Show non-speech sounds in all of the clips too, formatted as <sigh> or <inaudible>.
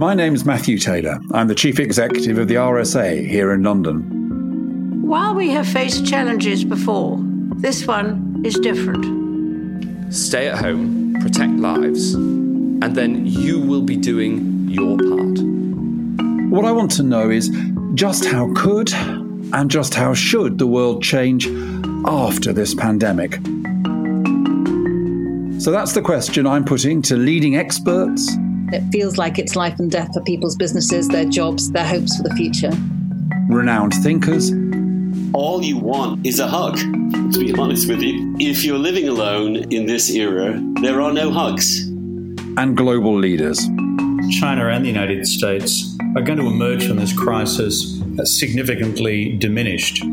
My name's Matthew Taylor. I'm the Chief Executive of the RSA here in London. While we have faced challenges before, this one is different. Stay at home, protect lives, and then you will be doing your part. What I want to know is just how could and just how should the world change after this pandemic? So that's the question I'm putting to leading experts it feels like it's life and death for people's businesses, their jobs, their hopes for the future. Renowned thinkers. All you want is a hug, to be honest with you. If you're living alone in this era, there are no hugs. And global leaders. China and the United States are going to emerge from this crisis significantly diminished.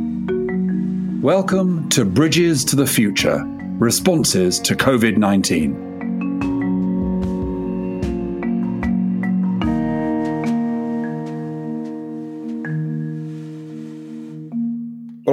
Welcome to Bridges to the Future Responses to COVID 19.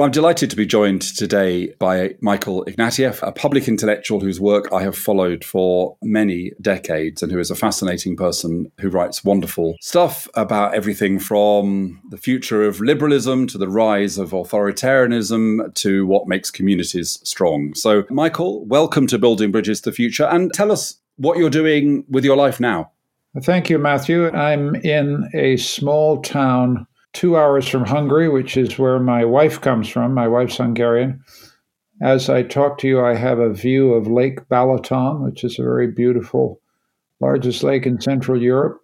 I'm delighted to be joined today by Michael Ignatieff, a public intellectual whose work I have followed for many decades and who is a fascinating person who writes wonderful stuff about everything from the future of liberalism to the rise of authoritarianism to what makes communities strong. So, Michael, welcome to Building Bridges to the Future and tell us what you're doing with your life now. Thank you, Matthew. I'm in a small town two hours from Hungary, which is where my wife comes from. My wife's Hungarian. As I talk to you, I have a view of Lake Balaton, which is a very beautiful, largest lake in Central Europe.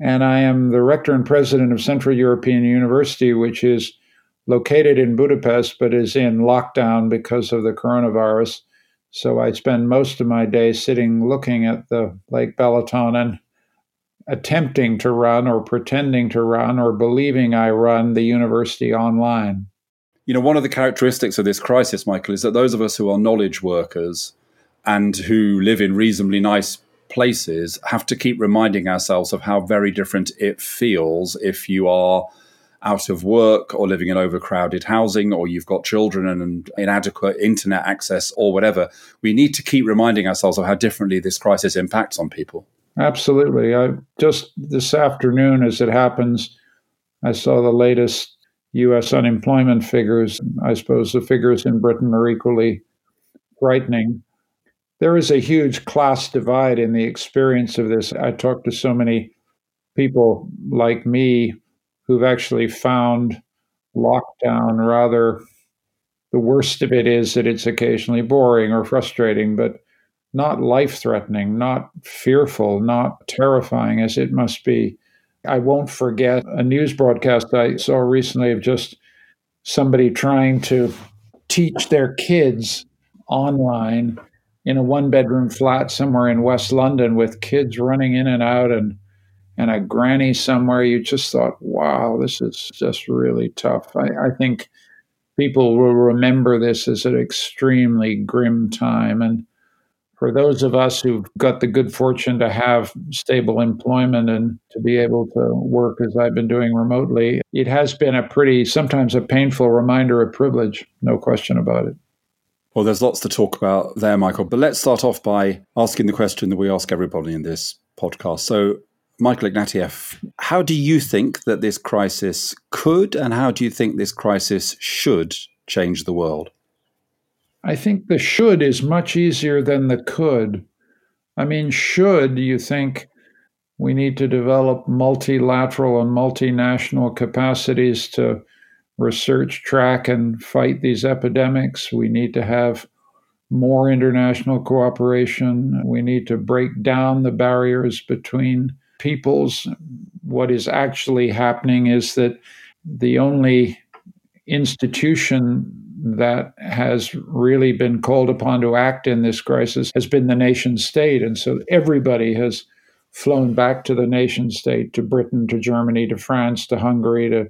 And I am the rector and president of Central European University, which is located in Budapest but is in lockdown because of the coronavirus. So I spend most of my day sitting looking at the Lake Balaton and attempting to run or pretending to run or believing I run the university online. You know, one of the characteristics of this crisis, Michael, is that those of us who are knowledge workers and who live in reasonably nice places have to keep reminding ourselves of how very different it feels if you are out of work or living in overcrowded housing or you've got children and inadequate internet access or whatever. We need to keep reminding ourselves of how differently this crisis impacts on people. Absolutely. I just this afternoon, as it happens, I saw the latest U.S. unemployment figures. I suppose the figures in Britain are equally frightening. There is a huge class divide in the experience of this. I talked to so many people like me who've actually found lockdown rather the worst of it is that it's occasionally boring or frustrating, but not life threatening, not fearful, not terrifying as it must be. I won't forget a news broadcast I saw recently of just somebody trying to teach their kids online in a one bedroom flat somewhere in West London with kids running in and out and and a granny somewhere. You just thought, wow, this is just really tough. I, I think people will remember this as an extremely grim time. And for those of us who've got the good fortune to have stable employment and to be able to work as I've been doing remotely, it has been a pretty, sometimes a painful reminder of privilege, no question about it. Well, there's lots to talk about there, Michael, but let's start off by asking the question that we ask everybody in this podcast. So, Michael Ignatieff, how do you think that this crisis could and how do you think this crisis should change the world? I think the should is much easier than the could. I mean, should you think we need to develop multilateral and multinational capacities to research, track, and fight these epidemics? We need to have more international cooperation. We need to break down the barriers between peoples. What is actually happening is that the only institution that has really been called upon to act in this crisis has been the nation state. And so everybody has flown back to the nation state, to Britain, to Germany, to France, to Hungary, to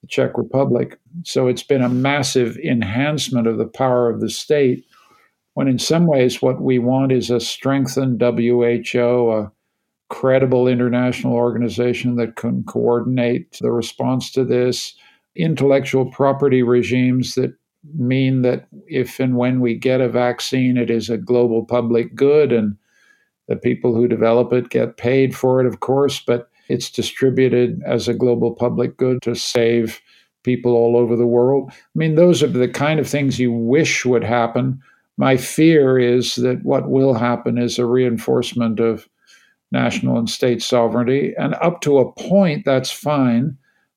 the Czech Republic. So it's been a massive enhancement of the power of the state, when in some ways what we want is a strengthened WHO, a credible international organization that can coordinate the response to this, intellectual property regimes that mean that if and when we get a vaccine, it is a global public good and the people who develop it get paid for it, of course. But it's distributed as a global public good to save people all over the world. I mean, those are the kind of things you wish would happen. My fear is that what will happen is a reinforcement of national and state sovereignty. And up to a point, that's fine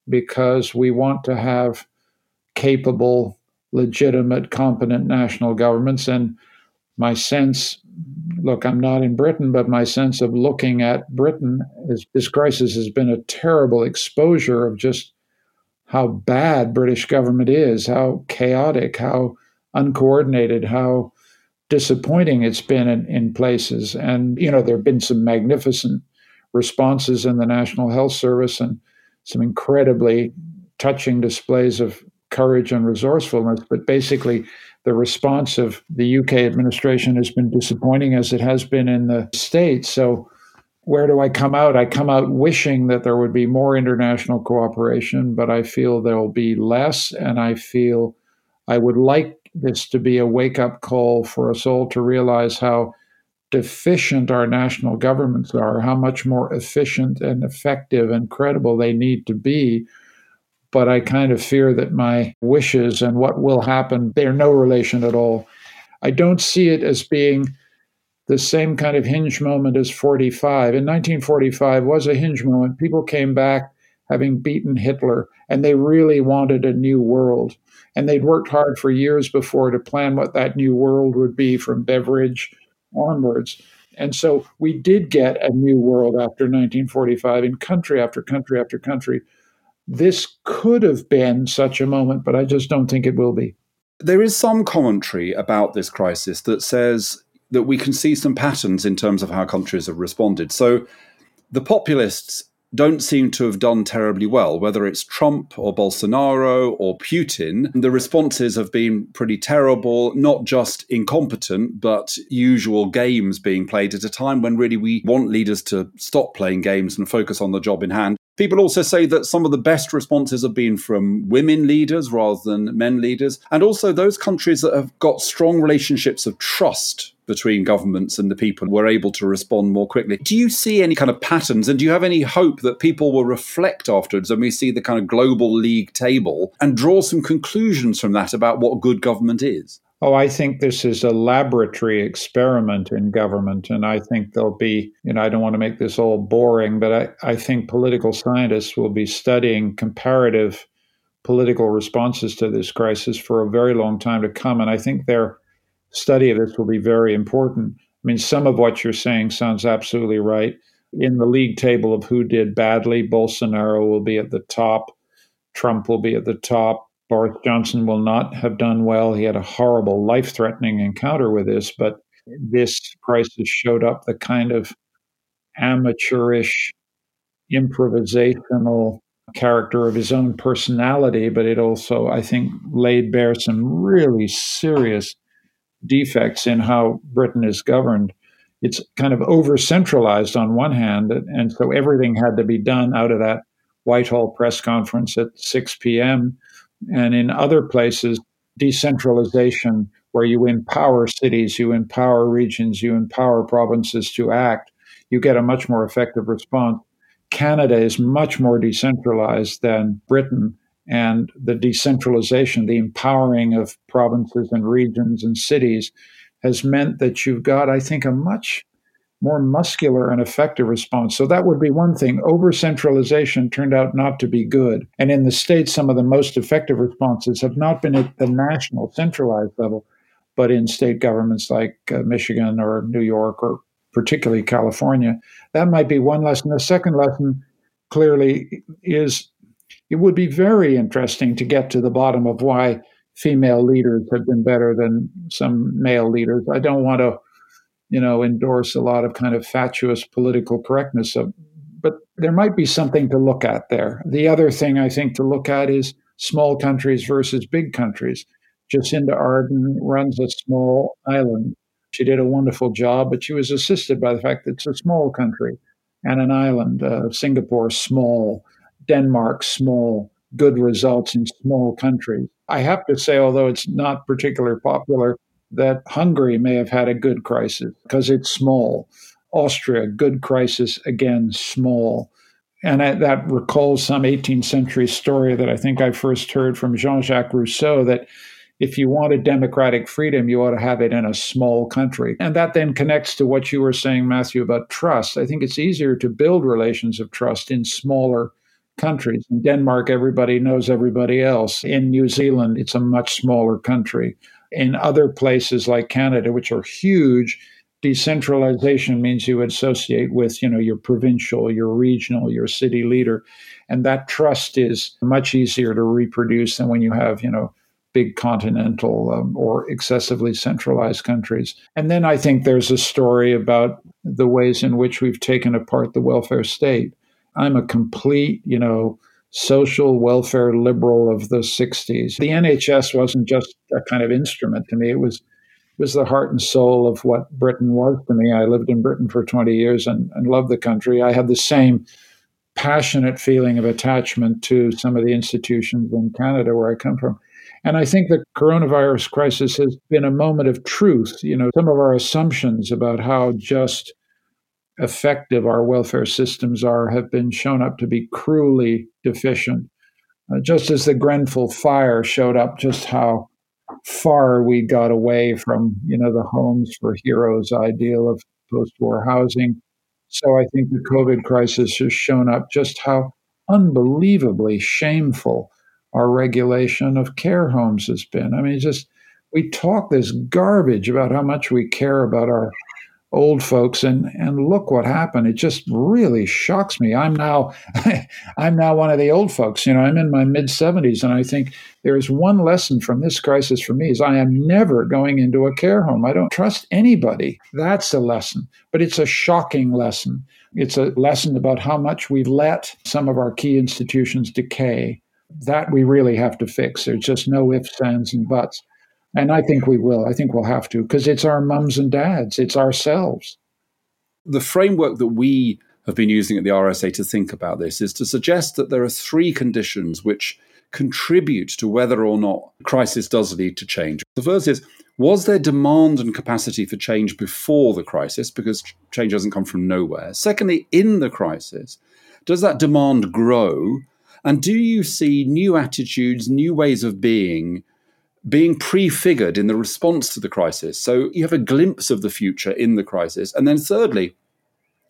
because we want to have capable, legitimate, competent national governments. And my sense look, I'm not in Britain, but my sense of looking at Britain is this crisis has been a terrible exposure of just how bad British government is, how chaotic, how uncoordinated, how disappointing it's been in, in places. And, you know, there have been some magnificent responses in the National Health Service and some incredibly touching displays of courage and resourcefulness. But basically, the response of the UK administration has been disappointing as it has been in the States. So, where do I come out? I come out wishing that there would be more international cooperation, but I feel there'll be less. And I feel I would like this to be a wake up call for us all to realize how deficient our national governments are, how much more efficient and effective and credible they need to be. But I kind of fear that my wishes and what will happen, they're no relation at all. I don't see it as being the same kind of hinge moment as 45. In 1945 was a hinge moment. People came back having beaten Hitler, and they really wanted a new world. And they'd worked hard for years before to plan what that new world would be from Beveridge onwards. And so we did get a new world after 1945 in country after country after country. This could have been such a moment, but I just don't think it will be. There is some commentary about this crisis that says that we can see some patterns in terms of how countries have responded. So the populists don't seem to have done terribly well, whether it's Trump or Bolsonaro or Putin. The responses have been pretty terrible, not just incompetent, but usual games being played at a time when really we want leaders to stop playing games and focus on the job in hand. People also say that some of the best responses have been from women leaders rather than men leaders, and also those countries that have got strong relationships of trust between governments and the people were able to respond more quickly. Do you see any kind of patterns and do you have any hope that people will reflect afterwards and we see the kind of global league table and draw some conclusions from that about what good government is? Oh, I think this is a laboratory experiment in government. And I think there'll be, you know, I don't want to make this all boring, but I, I think political scientists will be studying comparative political responses to this crisis for a very long time to come. And I think their study of this will be very important. I mean, some of what you're saying sounds absolutely right. In the league table of who did badly, Bolsonaro will be at the top, Trump will be at the top, Boris Johnson will not have done well. He had a horrible, life threatening encounter with this, but this crisis showed up the kind of amateurish, improvisational character of his own personality, but it also, I think, laid bare some really serious defects in how Britain is governed. It's kind of over centralized on one hand, and so everything had to be done out of that Whitehall press conference at 6 p.m and in other places, decentralization, where you empower cities, you empower regions, you empower provinces to act, you get a much more effective response. Canada is much more decentralized than Britain. And the decentralization, the empowering of provinces and regions and cities has meant that you've got, I think, a much more muscular and effective response. So that would be one thing. Over centralization turned out not to be good. And in the States, some of the most effective responses have not been at the national centralized level, but in state governments like uh, Michigan or New York or particularly California. That might be one lesson. The second lesson clearly is it would be very interesting to get to the bottom of why female leaders have been better than some male leaders. I don't want to you know, endorse a lot of kind of fatuous political correctness. Of, but there might be something to look at there. The other thing I think to look at is small countries versus big countries. Jacinda Ardern runs a small island. She did a wonderful job, but she was assisted by the fact that it's a small country and an island. Uh, Singapore, small. Denmark, small. Good results in small countries. I have to say, although it's not particularly popular, that Hungary may have had a good crisis because it's small. Austria, good crisis, again, small. And I, that recalls some 18th century story that I think I first heard from Jean Jacques Rousseau that if you wanted democratic freedom, you ought to have it in a small country. And that then connects to what you were saying, Matthew, about trust. I think it's easier to build relations of trust in smaller countries. In Denmark, everybody knows everybody else. In New Zealand, it's a much smaller country. In other places like Canada, which are huge, decentralization means you associate with, you know, your provincial, your regional, your city leader. And that trust is much easier to reproduce than when you have, you know, big continental um, or excessively centralized countries. And then I think there's a story about the ways in which we've taken apart the welfare state. I'm a complete, you know, social welfare liberal of the 60s. The NHS wasn't just a kind of instrument to me. It was was the heart and soul of what Britain was to me. I lived in Britain for 20 years and, and loved the country. I had the same passionate feeling of attachment to some of the institutions in Canada where I come from. And I think the coronavirus crisis has been a moment of truth. You know, some of our assumptions about how just effective our welfare systems are have been shown up to be cruelly deficient. Uh, just as the Grenfell fire showed up just how far we got away from, you know, the homes for heroes ideal of post-war housing. So I think the COVID crisis has shown up just how unbelievably shameful our regulation of care homes has been. I mean, just we talk this garbage about how much we care about our old folks and and look what happened. It just really shocks me. I'm now <laughs> i'm now one of the old folks you know i'm in my mid 70s and i think there is one lesson from this crisis for me is i am never going into a care home. I don't trust anybody. That's a lesson but it's a shocking lesson. It's a lesson about how much we've let some of our key institutions decay. That we really have to fix. There's just no ifs, ands, and buts. And I think we will. I think we'll have to because it's our mums and dads, it's ourselves. The framework that we have been using at the RSA to think about this is to suggest that there are three conditions which contribute to whether or not crisis does lead to change. The first is was there demand and capacity for change before the crisis because change doesn't come from nowhere? Secondly, in the crisis, does that demand grow and do you see new attitudes, new ways of being being prefigured in the response to the crisis? So you have a glimpse of the future in the crisis. And then, thirdly,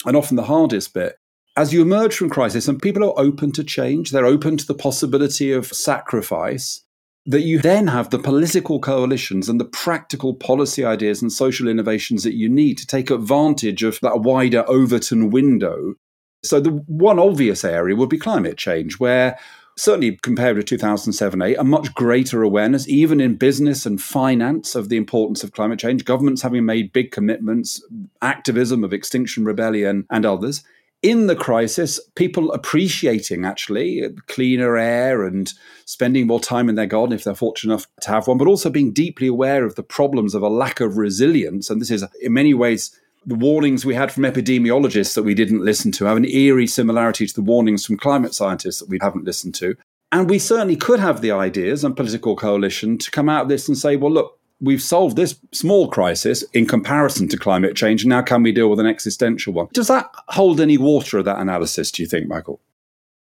and often the hardest bit, as you emerge from crisis and people are open to change, they're open to the possibility of sacrifice, that you then have the political coalitions and the practical policy ideas and social innovations that you need to take advantage of that wider Overton window so, the one obvious area would be climate change, where certainly compared with 2007 8, a much greater awareness, even in business and finance, of the importance of climate change. Governments having made big commitments, activism of Extinction Rebellion and others. In the crisis, people appreciating actually cleaner air and spending more time in their garden if they're fortunate enough to have one, but also being deeply aware of the problems of a lack of resilience. And this is, in many ways, the warnings we had from epidemiologists that we didn't listen to have an eerie similarity to the warnings from climate scientists that we haven't listened to. And we certainly could have the ideas and political coalition to come out of this and say, well, look, we've solved this small crisis in comparison to climate change. Now, can we deal with an existential one? Does that hold any water of that analysis, do you think, Michael?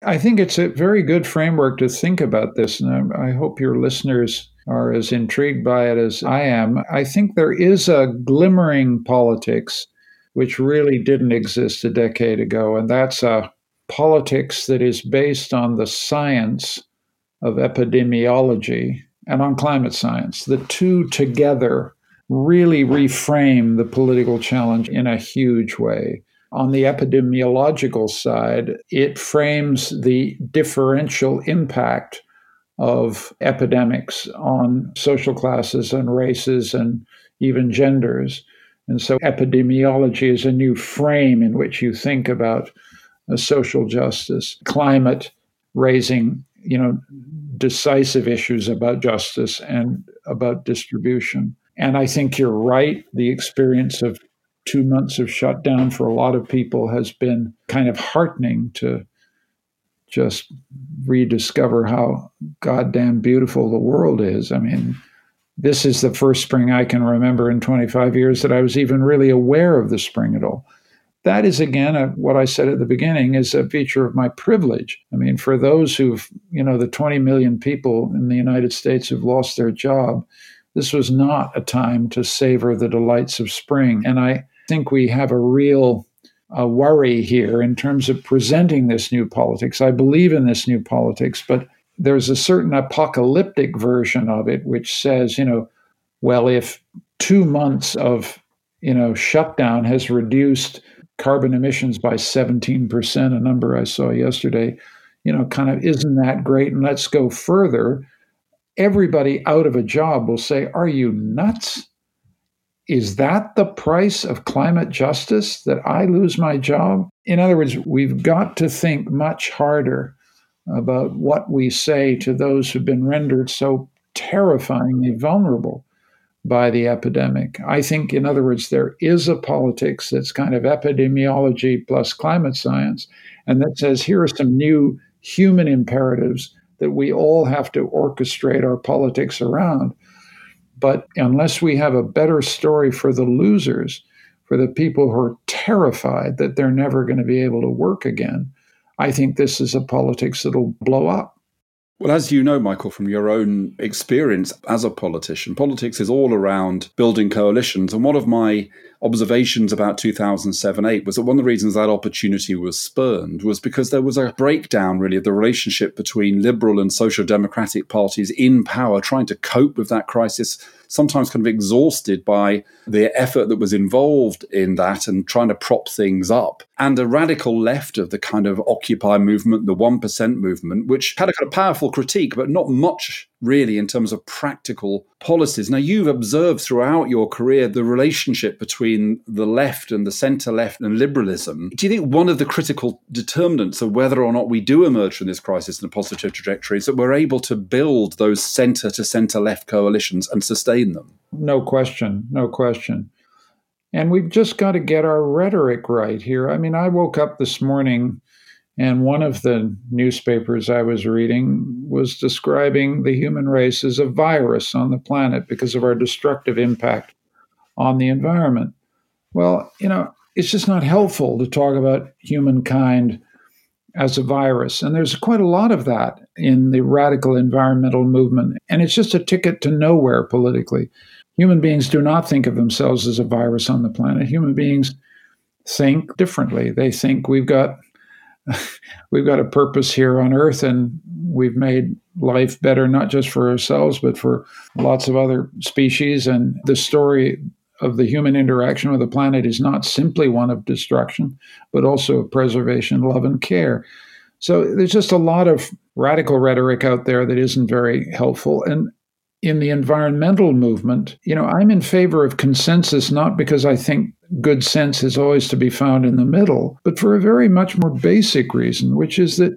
I think it's a very good framework to think about this. And I hope your listeners are as intrigued by it as I am. I think there is a glimmering politics which really didn't exist a decade ago. And that's a politics that is based on the science of epidemiology and on climate science. The two together really reframe the political challenge in a huge way. On the epidemiological side, it frames the differential impact of epidemics on social classes and races and even genders. And so epidemiology is a new frame in which you think about uh, social justice, climate raising, you know, decisive issues about justice and about distribution. And I think you're right. The experience of two months of shutdown for a lot of people has been kind of heartening to just rediscover how goddamn beautiful the world is. I mean, this is the first spring I can remember in 25 years that I was even really aware of the spring at all. that is again a, what I said at the beginning is a feature of my privilege. I mean, for those who've, you know, the 20 million people in the United States who've lost their job, this was not a time to savor the delights of spring. And I think we have a real uh, worry here in terms of presenting this new politics. I believe in this new politics, but there's a certain apocalyptic version of it which says, you know, well, if two months of you know shutdown has reduced carbon emissions by 17%, a number I saw yesterday, you know, kind of isn't that great? And let's go further. Everybody out of a job will say, Are you nuts? Is that the price of climate justice that I lose my job? In other words, we've got to think much harder about what we say to those who've been rendered so terrifyingly vulnerable by the epidemic. I think, in other words, there is a politics that's kind of epidemiology plus climate science, and that says here are some new human imperatives that we all have to orchestrate our politics around. But unless we have a better story for the losers, for the people who are terrified that they're never going to be able to work again, I think this is a politics that'll blow up. Well, as you know, Michael, from your own experience as a politician, politics is all around building coalitions. And one of my observations about 2007 8 was that one of the reasons that opportunity was spurned was because there was a breakdown, really, of the relationship between liberal and social democratic parties in power trying to cope with that crisis sometimes kind of exhausted by the effort that was involved in that and trying to prop things up. And a radical left of the kind of Occupy movement, the 1% movement, which had a kind of powerful critique, but not much really in terms of practical policies. Now, you've observed throughout your career the relationship between the left and the centre left and liberalism. Do you think one of the critical determinants of whether or not we do emerge from this crisis in a positive trajectory is that we're able to build those centre to centre left coalitions and sustain them? No question. No question. And we've just got to get our rhetoric right here. I mean, I woke up this morning and one of the newspapers I was reading was describing the human race as a virus on the planet because of our destructive impact on the environment. Well, you know, it's just not helpful to talk about humankind as a virus. And there's quite a lot of that in the radical environmental movement. And it's just a ticket to nowhere politically. Human beings do not think of themselves as a virus on the planet. Human beings think differently. They think we've got <laughs> we've got a purpose here on earth and we've made life better not just for ourselves but for lots of other species and the story of the human interaction with the planet is not simply one of destruction but also of preservation love and care so there's just a lot of radical rhetoric out there that isn't very helpful and in the environmental movement, you know, I'm in favor of consensus not because I think good sense is always to be found in the middle, but for a very much more basic reason, which is that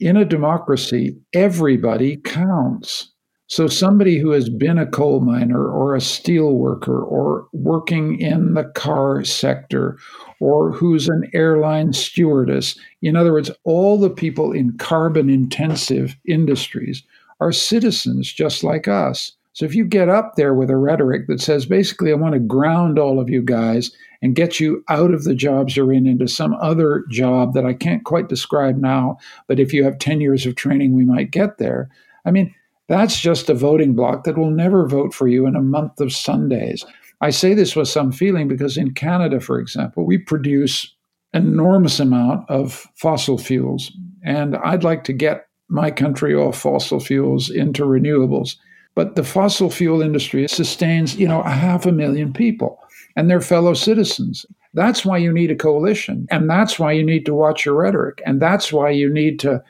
in a democracy, everybody counts. So, somebody who has been a coal miner or a steel worker or working in the car sector or who's an airline stewardess, in other words, all the people in carbon intensive industries are citizens just like us. So if you get up there with a rhetoric that says, basically, I want to ground all of you guys and get you out of the jobs you're in into some other job that I can't quite describe now, but if you have 10 years of training, we might get there. I mean, that's just a voting bloc that will never vote for you in a month of Sundays. I say this with some feeling because in Canada, for example, we produce enormous amount of fossil fuels. And I'd like to get my country off fossil fuels into renewables. But the fossil fuel industry sustains, you know, a half a million people and their fellow citizens. That's why you need a coalition. And that's why you need to watch your rhetoric. And that's why you need to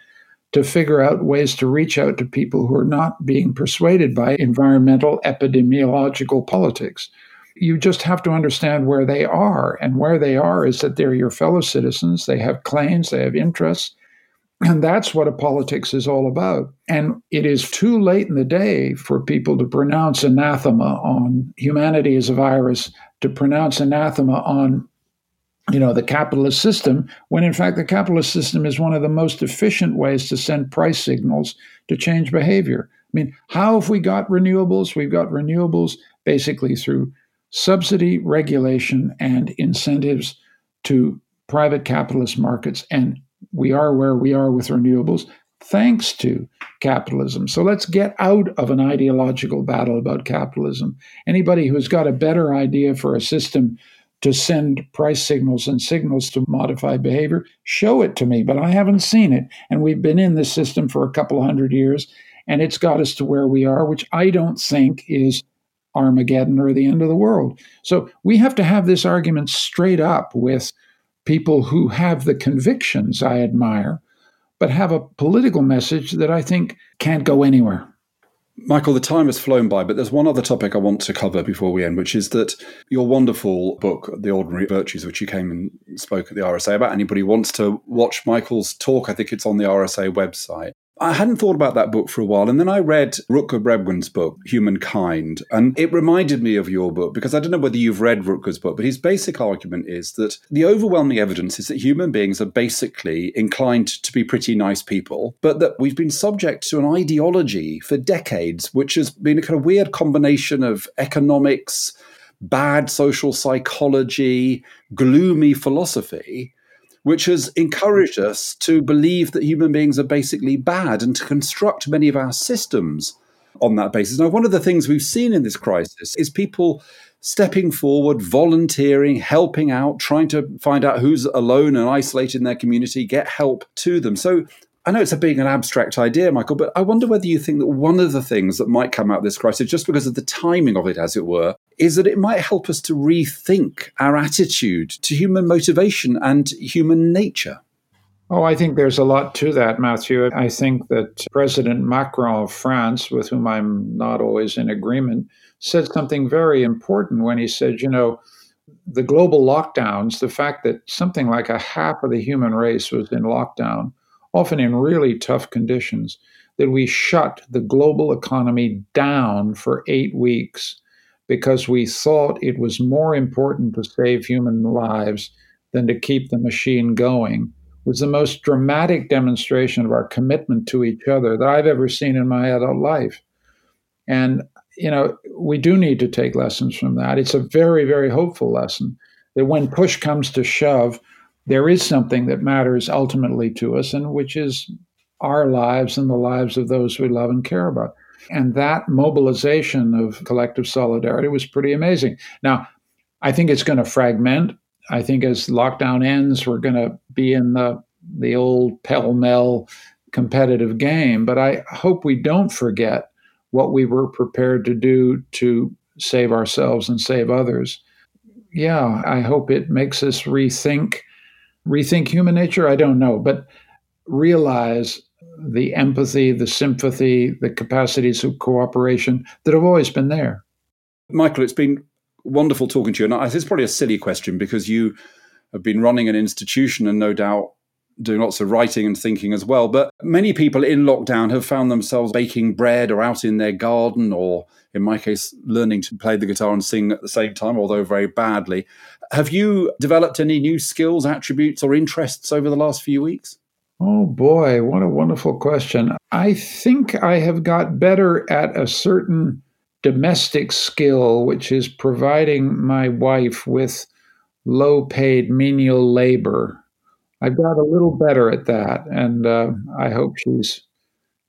to figure out ways to reach out to people who are not being persuaded by environmental epidemiological politics. You just have to understand where they are. And where they are is that they're your fellow citizens, they have claims, they have interests, and that's what a politics is all about. And it is too late in the day for people to pronounce anathema on humanity as a virus, to pronounce anathema on you know the capitalist system when in fact the capitalist system is one of the most efficient ways to send price signals to change behavior i mean how have we got renewables we've got renewables basically through subsidy regulation and incentives to private capitalist markets. And we are where we are with renewables thanks to capitalism. So let's get out of an ideological battle about capitalism. Anybody who's got a better idea for a system to send price signals and signals to modify behavior, show it to me. But I haven't seen it. And we've been in this system for a couple hundred years, and it's got us to where we are, which I don't think is Armageddon or the end of the world. So we have to have this argument straight up with people who have the convictions I admire, but have a political message that I think can't go anywhere. Michael, the time has flown by, but there's one other topic I want to cover before we end, which is that your wonderful book, The Ordinary Virtues, which you came and spoke at the RSA about. Anybody wants to watch Michael's talk, I think it's on the RSA website. I hadn't thought about that book for a while, and then I read Rutger Bregman's book, Humankind, and it reminded me of your book because I don't know whether you've read Rutger's book, but his basic argument is that the overwhelming evidence is that human beings are basically inclined to be pretty nice people, but that we've been subject to an ideology for decades, which has been a kind of weird combination of economics, bad social psychology, gloomy philosophy which has encouraged us to believe that human beings are basically bad and to construct many of our systems on that basis. Now, one of the things we've seen in this crisis is people stepping forward, volunteering, helping out, trying to find out who's alone and isolated in their community, get help to them. So I know it's a big and abstract idea, Michael, but I wonder whether you think that one of the things that might come out of this crisis, just because of the timing of it, as it were, is that it might help us to rethink our attitude to human motivation and human nature. Oh, I think there's a lot to that, Matthew. I think that President Macron of France, with whom I'm not always in agreement, said something very important when he said, you know, the global lockdowns, the fact that something like a half of the human race was in lockdown, often in really tough conditions, that we shut the global economy down for eight weeks because we thought it was more important to save human lives than to keep the machine going was the most dramatic demonstration of our commitment to each other that I've ever seen in my adult life. And, you know, we do need to take lessons from that. It's a very, very hopeful lesson that when push comes to shove, there is something that matters ultimately to us, and which is our lives and the lives of those we love and care about. And that mobilization of collective solidarity was pretty amazing. Now, I think it's going to fragment. I think as lockdown ends, we're going to be in the the old pell mell competitive game. But I hope we don't forget what we were prepared to do to save ourselves and save others. Yeah, I hope it makes us rethink rethink human nature. I don't know, but realize the empathy, the sympathy, the capacities of cooperation that have always been there. Michael, it's been wonderful talking to you. And is probably a silly question because you have been running an institution and no doubt doing lots of writing and thinking as well. But many people in lockdown have found themselves baking bread or out in their garden, or in my case, learning to play the guitar and sing at the same time, although very badly. Have you developed any new skills, attributes, or interests over the last few weeks? Oh boy, what a wonderful question. I think I have got better at a certain domestic skill, which is providing my wife with low paid menial labor. I've got a little better at that, and uh, I hope she's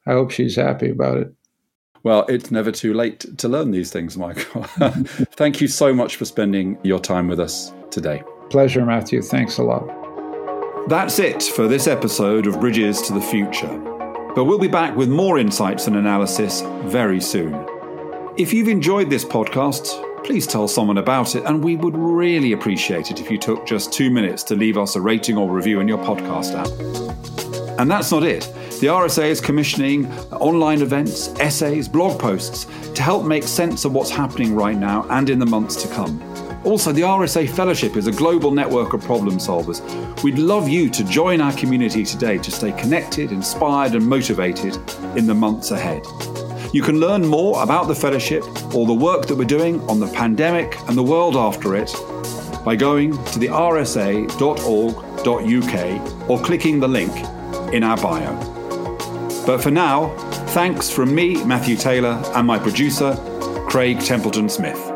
I hope she's happy about it. Well, it's never too late to learn these things, Michael. <laughs> Thank you so much for spending your time with us today. Pleasure, Matthew. Thanks a lot. That's it for this episode of Bridges to the Future. But we'll be back with more insights and analysis very soon. If you've enjoyed this podcast, please tell someone about it, and we would really appreciate it if you took just two minutes to leave us a rating or review in your podcast app. And that's not it. The RSA is commissioning online events, essays, blog posts to help make sense of what's happening right now and in the months to come. Also, the RSA Fellowship is a global network of problem solvers. We'd love you to join our community today to stay connected, inspired, and motivated in the months ahead. You can learn more about the Fellowship or the work that we're doing on the pandemic and the world after it by going to the rsa.org.uk or clicking the link in our bio. But for now, thanks from me, Matthew Taylor, and my producer, Craig Templeton Smith.